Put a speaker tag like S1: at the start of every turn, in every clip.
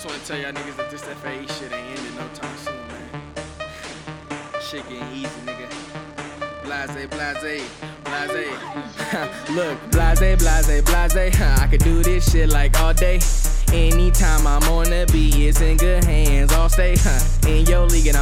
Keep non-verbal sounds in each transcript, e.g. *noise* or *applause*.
S1: just want to tell y'all niggas that this FAE shit ain't ending no time soon, man. *laughs* Shit getting easy, nigga. Blase, blase, blase. *laughs* Look, blase, blase, blase. *laughs* I could do this shit like all day. Anytime I'm on the beat, it's in good hands. All stay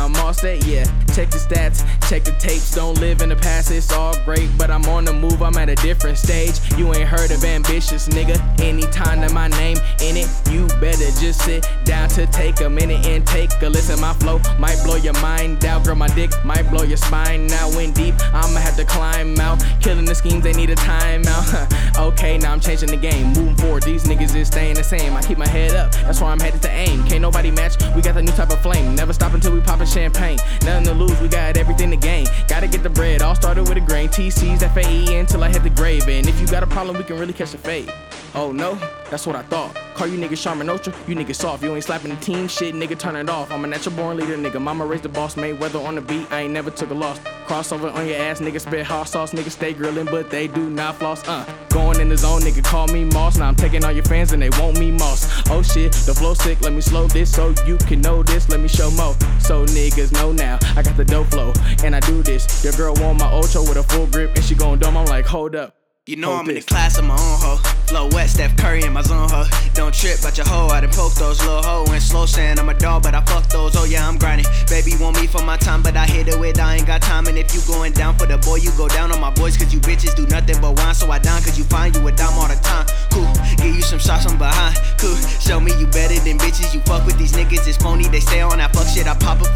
S1: I'm all state. Yeah, check the stats, check the tapes. Don't live in the past, it's all great. But I'm on the move, I'm at a different stage. You ain't heard of ambitious, nigga. Anytime that my name in it, you better just sit down to take a minute and take a listen. My flow might blow your mind out, girl. My dick might blow your spine now. When deep, I'ma have to climb out. Killing the schemes, they need a timeout. *laughs* okay, now I'm changing the game. Moving forward, these niggas is staying the same. I keep my head up, that's why I'm headed to aim. Can't nobody match, we got the new type of flame. Never stop until we poppin' champagne. Nothing to lose, we got everything to gain. Gotta get the bread, all started with a grain. TC's FAE until I hit the grave. And if you got a problem, we can really catch a fade. Oh no, that's what I thought. Call you niggas Charmin Ultra, you niggas soft. You ain't slapping the team shit, nigga, turn it off. I'm a natural born leader, nigga. Mama raised the boss, made weather on the beat. I ain't never took a loss. Crossover on your ass, nigga, spit hot sauce, nigga, stay grillin', but they do not floss. Uh, going in the zone, nigga, call me Moss. Now I'm taking all your fans and they want me Moss. Oh shit, the flow sick, let me slow this so you can know this. Let me show mo. So niggas know now, I got the dope flow, and I do this. Your girl want my Ocho with a full grip, and she gon' dumb. I'm like, hold up.
S2: You know
S1: Hold
S2: I'm in the class of my own hoe. Flow wet, Steph Curry in my zone hoe. Don't trip about your hoe, I done poke those little hoe and slow sand. I'm a dog, but I fuck those. Oh yeah, I'm grinding. Baby want me for my time, but I hit it with I ain't got time. And if you going down for the boy, you go down on my boys, cause you bitches do nothing but whine. So I down, cause you find you a dime all the time. Cool, give you some shots from behind. Cool, show me you better than bitches. You fuck with these niggas, it's phony. They stay on that fuck shit. I pop a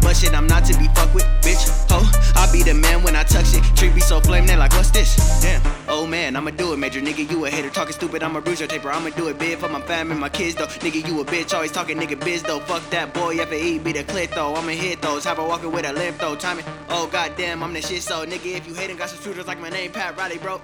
S2: bust it, I'm not to be fucked with, bitch. Ho, I be the man when I tuck shit. Tree be so flame, they like, what's this? Damn. Oh man, I'ma do it, major nigga. You a hater, talking stupid. I'ma bruise your taper. I'ma do it big for my fam and my kids though. Nigga, you a bitch, always talking nigga biz though. Fuck that boy, FAE be the clit though. I'ma hit those, have a walking with a limp though. Timing, oh goddamn, I'm the shit so nigga. If you hating, got some shooters like my name Pat Riley, bro.